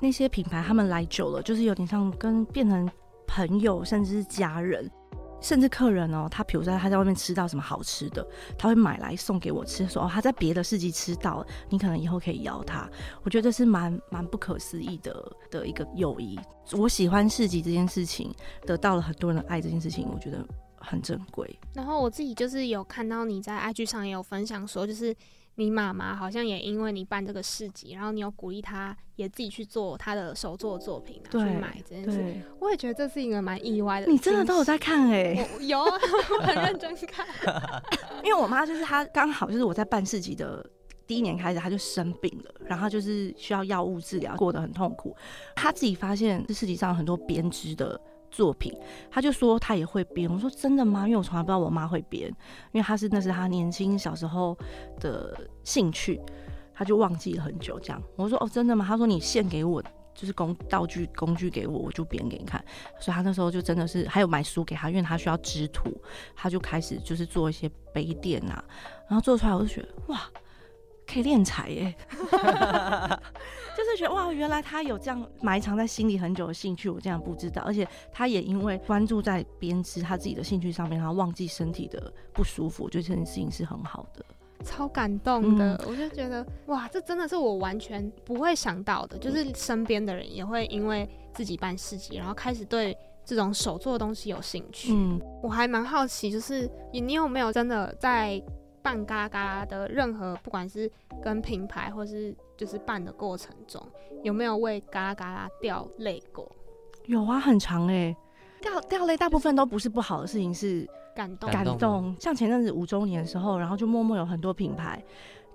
那些品牌他们来久了，就是有点像跟变成朋友，甚至是家人，甚至客人哦。他比如说他在外面吃到什么好吃的，他会买来送给我吃，说哦他在别的市集吃到，你可能以后可以邀他。我觉得是蛮蛮不可思议的的一个友谊。我喜欢市集这件事情，得到了很多人的爱这件事情，我觉得。很珍贵。然后我自己就是有看到你在 IG 上也有分享说，就是你妈妈好像也因为你办这个市集，然后你有鼓励她也自己去做她的手作作品拿去买这件事。我也觉得这是一个蛮意外的。你真的都有在看哎、欸？有啊，很认真看。因为我妈就是她刚好就是我在办市集的第一年开始，她就生病了，然后就是需要药物治疗，过得很痛苦。她自己发现这市集上很多编织的。作品，他就说他也会编。我说真的吗？因为我从来不知道我妈会编，因为他是那是他年轻小时候的兴趣，他就忘记了很久。这样，我说哦，真的吗？他说你献给我，就是工道具工具给我，我就编给你看。所以他那时候就真的是还有买书给他，因为他需要织图，他就开始就是做一些杯垫啊，然后做出来我就觉得哇，可以练财耶。就觉得哇，原来他有这样埋藏在心里很久的兴趣，我竟然不知道。而且他也因为关注在编织他自己的兴趣上面，然后忘记身体的不舒服，我觉得这件事情是很好的，超感动的。嗯、我就觉得哇，这真的是我完全不会想到的，就是身边的人也会因为自己办事情，然后开始对这种手做的东西有兴趣。嗯，我还蛮好奇，就是你有没有真的在办嘎啦嘎啦的任何，不管是跟品牌或是。就是办的过程中，有没有为嘎啦嘎啦掉泪过？有啊，很长哎、欸，掉掉泪大部分都不是不好的事情，是感动感动。像前阵子五周年的时候，然后就默默有很多品牌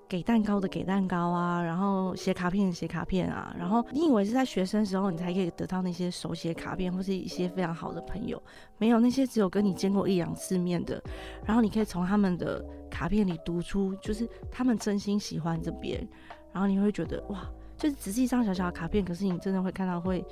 给蛋糕的给蛋糕啊，然后写卡片的写卡片啊，然后你以为是在学生时候你才可以得到那些手写卡片或是一些非常好的朋友，没有，那些只有跟你见过一两次面的，然后你可以从他们的卡片里读出，就是他们真心喜欢这边，然后你会觉得哇，就是只是一张小小的卡片，可是你真的会看到会。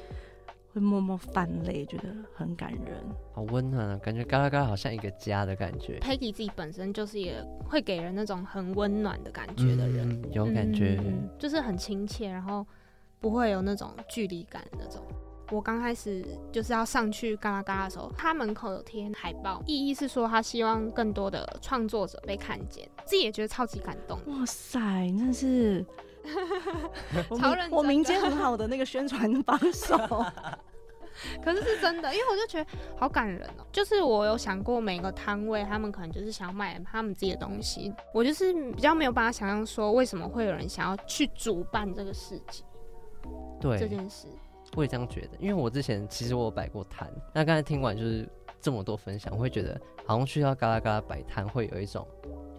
会默默泛泪，觉得很感人，好温暖啊！感觉嘎啦嘎啦好像一个家的感觉。Peggy 自己本身就是一个会给人那种很温暖的感觉的人，嗯、有感觉、嗯，就是很亲切，然后不会有那种距离感那种。我刚开始就是要上去嘎啦嘎啦的时候，他门口有贴海报，意义是说他希望更多的创作者被看见，自己也觉得超级感动。哇塞，那是。我我民间很好的那个宣传帮手，可是是真的，因为我就觉得好感人哦、喔。就是我有想过每个摊位，他们可能就是想要卖他们自己的东西，我就是比较没有办法想象说为什么会有人想要去主办这个事情。对这件事，我也这样觉得。因为我之前其实我有摆过摊，那刚才听完就是这么多分享，我会觉得好像去到嘎啦嘎啦摆摊会有一种。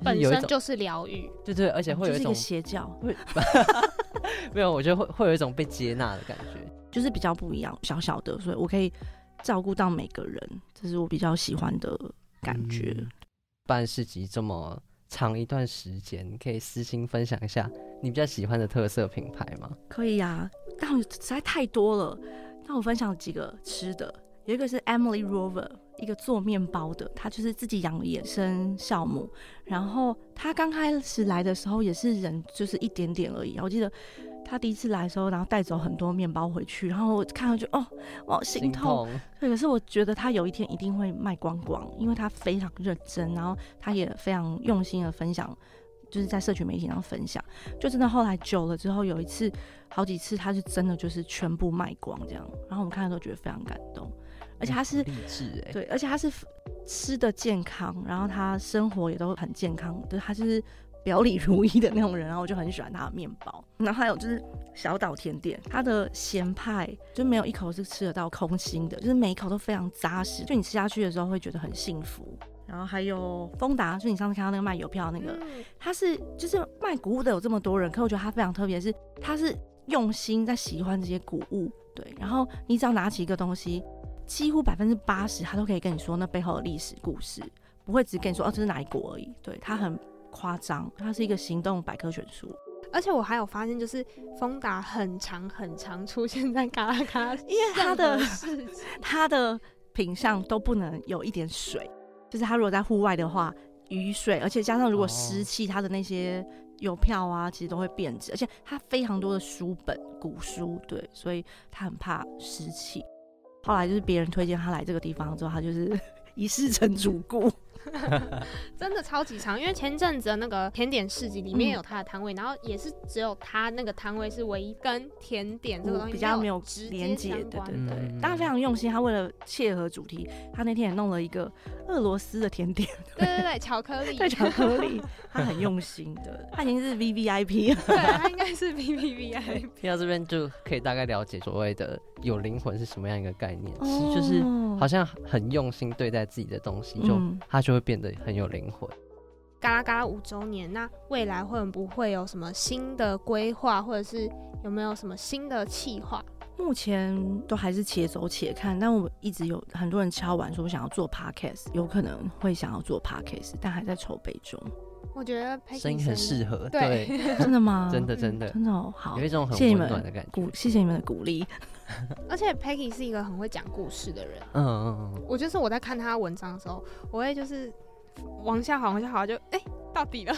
本身就是疗愈，对对，而且会有一种邪教，会没有，我觉得会会有一种被接纳的感觉，就是比较不一样，小小的，所以我可以照顾到每个人，这是我比较喜欢的感觉。嗯、办市集这么长一段时间，可以私心分享一下你比较喜欢的特色品牌吗？可以啊，但我实在太多了，那我分享几个吃的，有一个是 Emily Rover。一个做面包的，他就是自己养野生酵母，然后他刚开始来的时候也是人就是一点点而已。我记得他第一次来的时候，然后带走很多面包回去，然后我看到就哦，我好心痛。对，可是我觉得他有一天一定会卖光光，因为他非常认真，然后他也非常用心的分享，就是在社群媒体上分享。就真的后来久了之后，有一次好几次，他是真的就是全部卖光这样，然后我们看的都觉得非常感动。而且他是励志哎，对，而且他是吃的健康，然后他生活也都很健康，对，他就是表里如一的那种人，然后我就很喜欢他的面包。然后还有就是小岛甜点，它的咸派就没有一口是吃得到空心的，就是每一口都非常扎实，就你吃下去的时候会觉得很幸福。然后还有丰达，就你上次看到那个卖邮票那个，他是就是卖谷物的有这么多人，可我觉得他非常特别，是他是用心在喜欢这些谷物，对，然后你只要拿起一个东西。几乎百分之八十，他都可以跟你说那背后的历史故事，不会只跟你说哦，这是哪一国而已。对，他很夸张，他是一个行动百科全书。而且我还有发现，就是丰达很长很长出现在嘎啦嘎啦，因为它的它的品相都不能有一点水，就是他如果在户外的话，雨水，而且加上如果湿气，它的那些邮票啊，其实都会变质。而且他非常多的书本古书，对，所以他很怕湿气。后来就是别人推荐他来这个地方之后，他就是 一试成主顾。真的超级长，因为前阵子的那个甜点市集里面有他的摊位，嗯，然后也是只有他那个摊位是唯一跟甜点这个东西比较没有连接。对对对，大家非常用心，他为了切合主题，他那天也弄了一个俄罗斯的甜点。对对对，巧克力，对巧克力，他很用心的，他已经是 V V I P 了。对，他应该是 V V V I P。听到这边就可以大概了解所谓的有灵魂是什么样一个概念，其实就是好像很用心对待自己的东西，就他就会变得很有灵魂。嘎啦嘎啦五周年，那未来会不会有什么新的规划，或者是有没有什么新的企划？目前都还是且走且看，但我一直有很多人敲完说想要做 podcast，有可能会想要做 podcast，但还在筹备中。我觉得声音很适合，对，对 真的吗？真的真的真的哦，好，有一种很温暖的感觉。鼓，谢谢你们的鼓励。而且 Peggy 是一个很会讲故事的人，嗯嗯嗯，我就是我在看他文章的时候，我会就是。往下滑，往下滑，就哎、欸，到底了。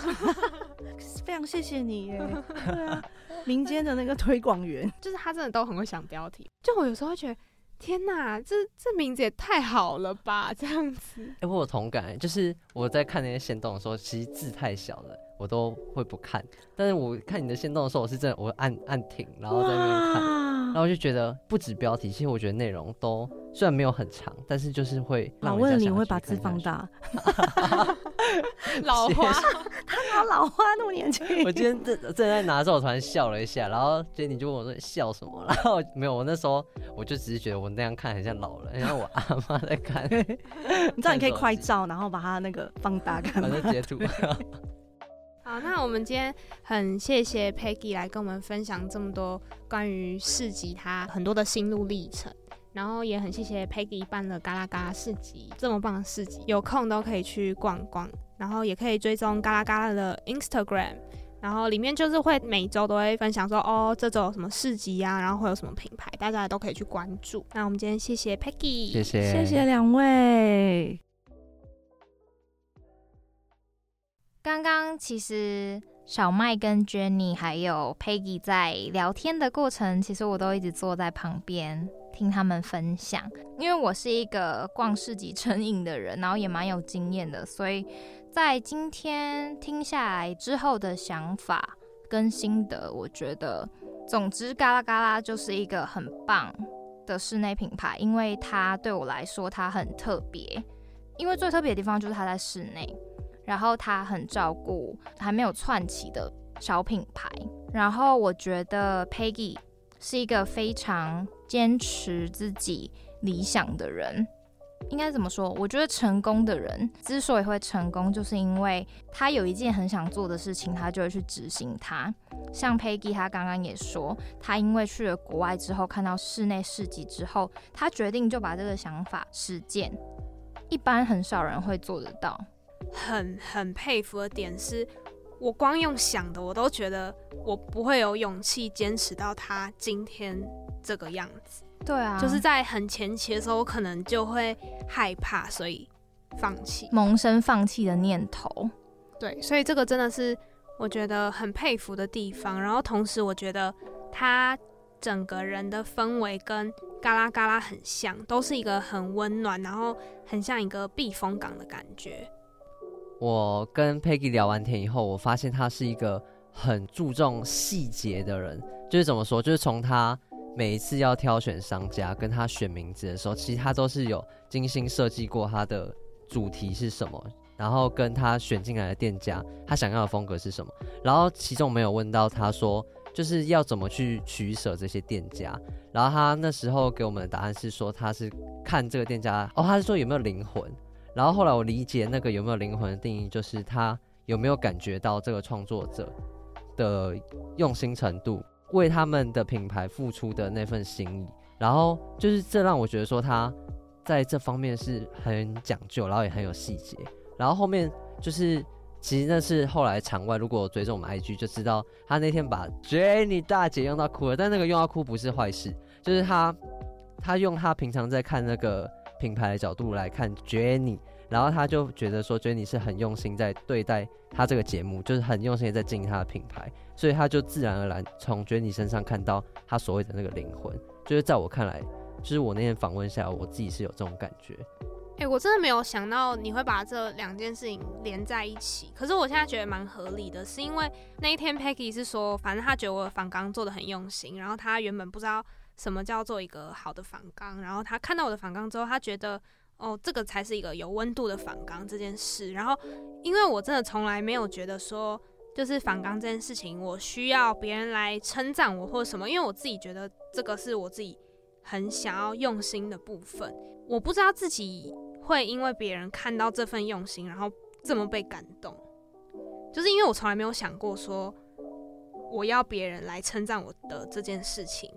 非常谢谢你耶，对啊，民间的那个推广员，就是他真的都很会想标题。就我有时候会觉得，天哪，这这名字也太好了吧，这样子。哎、欸，我有同感，就是我在看那些线动的时候，其实字太小了，我都会不看。但是我看你的线动的时候，我是真的，我按按停，然后在那边看，然后我就觉得不止标题，其实我觉得内容都。虽然没有很长，但是就是会老问你会把字放大。老花，他拿老花，那么年轻。我今天正正在拿的时候，我突然笑了一下，然后 Jenny 就问我说：“笑什么？” 然后没有，我那时候我就只是觉得我那样看很像老人，然后我阿妈在看。你知道你可以快照，然后把它那个放大看，反正截图。好，那我们今天很谢谢 Peggy 来跟我们分享这么多关于市集他很多的心路历程，然后也很谢谢 Peggy 办了嘎啦嘎啦市集这么棒的市集，有空都可以去逛逛，然后也可以追踪嘎啦嘎啦的 Instagram。然后里面就是会每周都会分享说，哦，这周有什么市集啊，然后会有什么品牌，大家都可以去关注。那我们今天谢谢 Peggy，谢谢，谢谢两位。刚刚其实小麦跟 Jenny 还有 Peggy 在聊天的过程，其实我都一直坐在旁边听他们分享，因为我是一个逛市集成瘾的人，然后也蛮有经验的，所以。在今天听下来之后的想法跟心得，我觉得，总之嘎啦嘎啦就是一个很棒的室内品牌，因为它对我来说它很特别，因为最特别的地方就是它在室内，然后它很照顾还没有窜起的小品牌，然后我觉得 Peggy 是一个非常坚持自己理想的人。应该怎么说？我觉得成功的人之所以会成功，就是因为他有一件很想做的事情，他就会去执行它。像 Peggy，他刚刚也说，他因为去了国外之后，看到室内市集之后，他决定就把这个想法实践。一般很少人会做得到。很很佩服的点是，我光用想的，我都觉得我不会有勇气坚持到他今天这个样子。对啊，就是在很前期的时候，我可能就会害怕，所以放弃，萌生放弃的念头。对，所以这个真的是我觉得很佩服的地方。然后同时，我觉得他整个人的氛围跟嘎啦嘎啦很像，都是一个很温暖，然后很像一个避风港的感觉。我跟 Peggy 聊完天以后，我发现他是一个很注重细节的人，就是怎么说，就是从他。每一次要挑选商家跟他选名字的时候，其实他都是有精心设计过他的主题是什么，然后跟他选进来的店家，他想要的风格是什么。然后其中没有问到他说，就是要怎么去取舍这些店家。然后他那时候给我们的答案是说，他是看这个店家哦，他是说有没有灵魂。然后后来我理解那个有没有灵魂的定义，就是他有没有感觉到这个创作者的用心程度。为他们的品牌付出的那份心意，然后就是这让我觉得说他在这方面是很讲究，然后也很有细节。然后后面就是其实那是后来场外，如果追踪我们 IG 就知道，他那天把 Jenny 大姐用到哭了。但那个用到哭不是坏事，就是他他用他平常在看那个品牌的角度来看 Jenny，然后他就觉得说 Jenny 是很用心在对待他这个节目，就是很用心在经营他的品牌。所以他就自然而然从 Jenny 身上看到他所谓的那个灵魂，就是在我看来，就是我那天访问下来，我自己是有这种感觉。哎、我真的没有想到你会把这两件事情连在一起。可是我现在觉得蛮合理的，是因为那一天 Peggy 是说，反正他觉得我的访纲做得很用心，然后他原本不知道什么叫做一个好的反刚，然后他看到我的反刚之后，他觉得哦，这个才是一个有温度的反刚这件事。然后因为我真的从来没有觉得说。就是反刚这件事情，我需要别人来称赞我或者什么，因为我自己觉得这个是我自己很想要用心的部分。我不知道自己会因为别人看到这份用心，然后这么被感动，就是因为我从来没有想过说我要别人来称赞我的这件事情。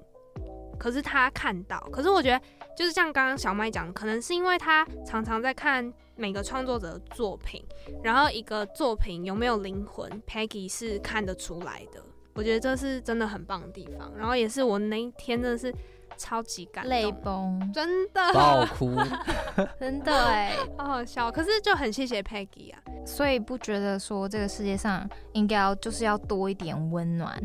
可是他看到，可是我觉得就是像刚刚小麦讲，可能是因为他常常在看每个创作者的作品，然后一个作品有没有灵魂，Peggy 是看得出来的。我觉得这是真的很棒的地方，然后也是我那一天真的是超级感动，泪崩，真的爆哭，真的哎，好好笑。可是就很谢谢 Peggy 啊，所以不觉得说这个世界上应该要就是要多一点温暖。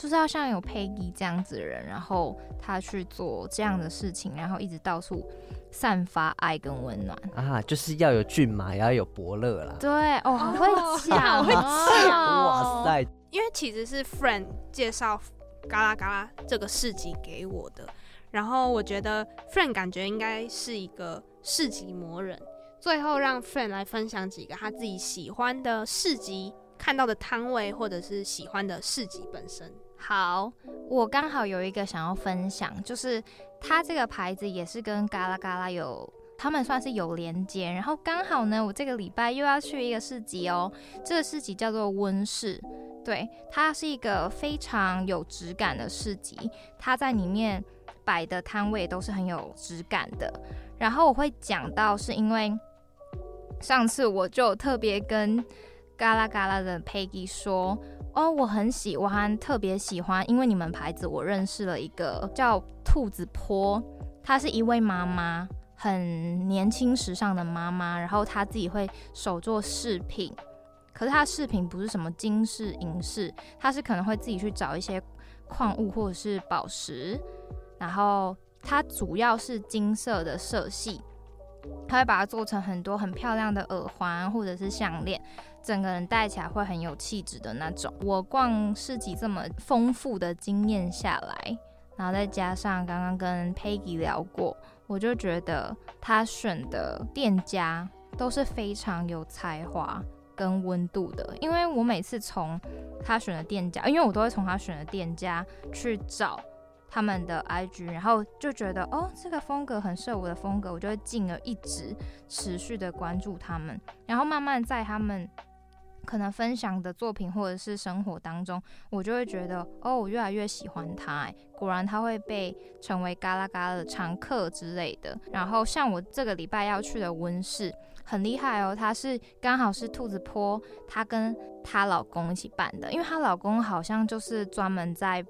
就是要像有 Peggy 这样子的人，然后他去做这样的事情，然后一直到处散发爱跟温暖啊！就是要有骏马，也要有伯乐啦。对哦，好会讲，好会讲，哇塞！因为其实是 Friend 介绍嘎啦嘎啦这个市集给我的，然后我觉得 Friend 感觉应该是一个市集魔人。最后让 Friend 来分享几个他自己喜欢的市集看到的摊位，或者是喜欢的市集本身。好，我刚好有一个想要分享，就是它这个牌子也是跟嘎啦嘎啦有他们算是有连接。然后刚好呢，我这个礼拜又要去一个市集哦，这个市集叫做温市，对，它是一个非常有质感的市集，它在里面摆的摊位都是很有质感的。然后我会讲到，是因为上次我就特别跟嘎啦嘎啦的 Peggy 说。哦，我很喜欢，特别喜欢，因为你们牌子，我认识了一个叫兔子坡，她是一位妈妈，很年轻时尚的妈妈，然后她自己会手做饰品，可是她饰品不是什么金饰银饰，她是可能会自己去找一些矿物或者是宝石，然后它主要是金色的色系，她会把它做成很多很漂亮的耳环或者是项链。整个人戴起来会很有气质的那种。我逛市集这么丰富的经验下来，然后再加上刚刚跟 Peggy 聊过，我就觉得他选的店家都是非常有才华跟温度的。因为我每次从他选的店家，因为我都会从他选的店家去找他们的 IG，然后就觉得哦，这个风格很适合我的风格，我就会进而一直持续的关注他们，然后慢慢在他们。可能分享的作品或者是生活当中，我就会觉得哦，我越来越喜欢他。哎，果然他会被成为嘎啦嘎啦的常客之类的。然后像我这个礼拜要去的温室，很厉害哦，他是刚好是兔子坡，她跟她老公一起办的，因为她老公好像就是专门在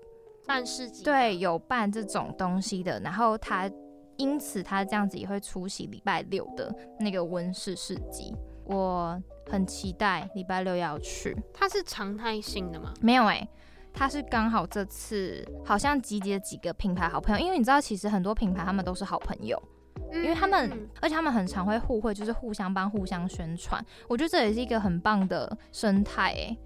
办市集，对，有办这种东西的。然后他因此他这样子也会出席礼拜六的那个温室市集。我很期待礼拜六要去。它是常态性的吗？没有哎、欸，它是刚好这次好像集结几个品牌好朋友，因为你知道，其实很多品牌他们都是好朋友，因为他们、嗯、而且他们很常会互惠，就是互相帮、互相宣传。我觉得这也是一个很棒的生态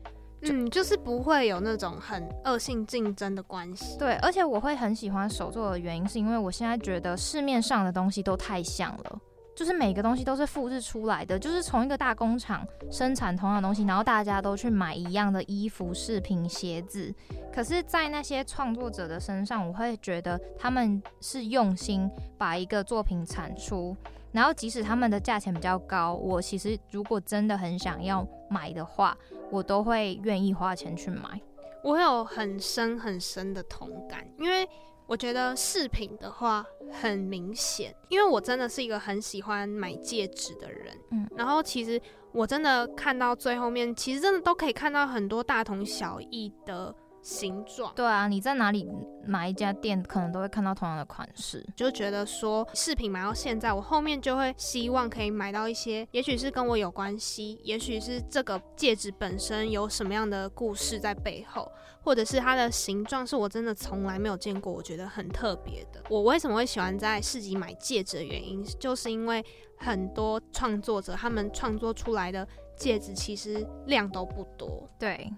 嗯，就是不会有那种很恶性竞争的关系。对，而且我会很喜欢手作的原因，是因为我现在觉得市面上的东西都太像了。就是每个东西都是复制出来的，就是从一个大工厂生产同样的东西，然后大家都去买一样的衣服、饰品、鞋子。可是，在那些创作者的身上，我会觉得他们是用心把一个作品产出，然后即使他们的价钱比较高，我其实如果真的很想要买的话，我都会愿意花钱去买。我有很深很深的同感，因为。我觉得饰品的话很明显，因为我真的是一个很喜欢买戒指的人，嗯，然后其实我真的看到最后面，其实真的都可以看到很多大同小异的。形状对啊，你在哪里买一家店，可能都会看到同样的款式，就觉得说饰品买到现在，我后面就会希望可以买到一些，也许是跟我有关系，也许是这个戒指本身有什么样的故事在背后，或者是它的形状是我真的从来没有见过，我觉得很特别的。我为什么会喜欢在市集买戒指的原因，就是因为很多创作者他们创作出来的戒指其实量都不多，对，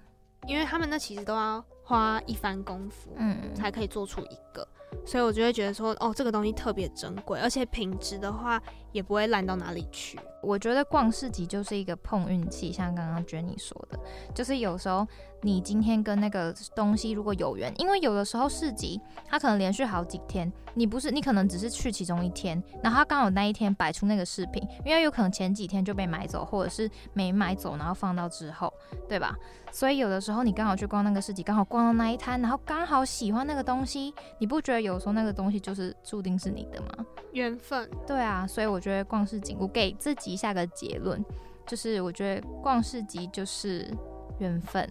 因为他们那其实都要。花一番功夫，嗯，才可以做出一个，所以我就会觉得说，哦，这个东西特别珍贵，而且品质的话也不会烂到哪里去。我觉得逛市集就是一个碰运气，像刚刚 Jenny 说的，就是有时候你今天跟那个东西如果有缘，因为有的时候市集它可能连续好几天，你不是你可能只是去其中一天，然后它刚好那一天摆出那个饰品，因为有可能前几天就被买走，或者是没买走，然后放到之后，对吧？所以有的时候你刚好去逛那个市集，刚好逛到那一摊，然后刚好喜欢那个东西，你不觉得有时候那个东西就是注定是你的吗？缘分。对啊，所以我觉得逛市集，我给自己下个结论，就是我觉得逛市集就是缘分。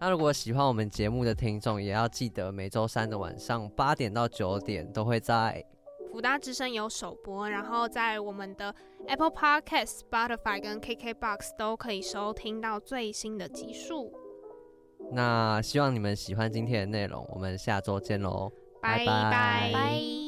那如果喜欢我们节目的听众，也要记得每周三的晚上八点到九点都会在。福大之声有首播，然后在我们的 Apple Podcast、Spotify 跟 KKBox 都可以收听到最新的集数。那希望你们喜欢今天的内容，我们下周见喽，拜拜。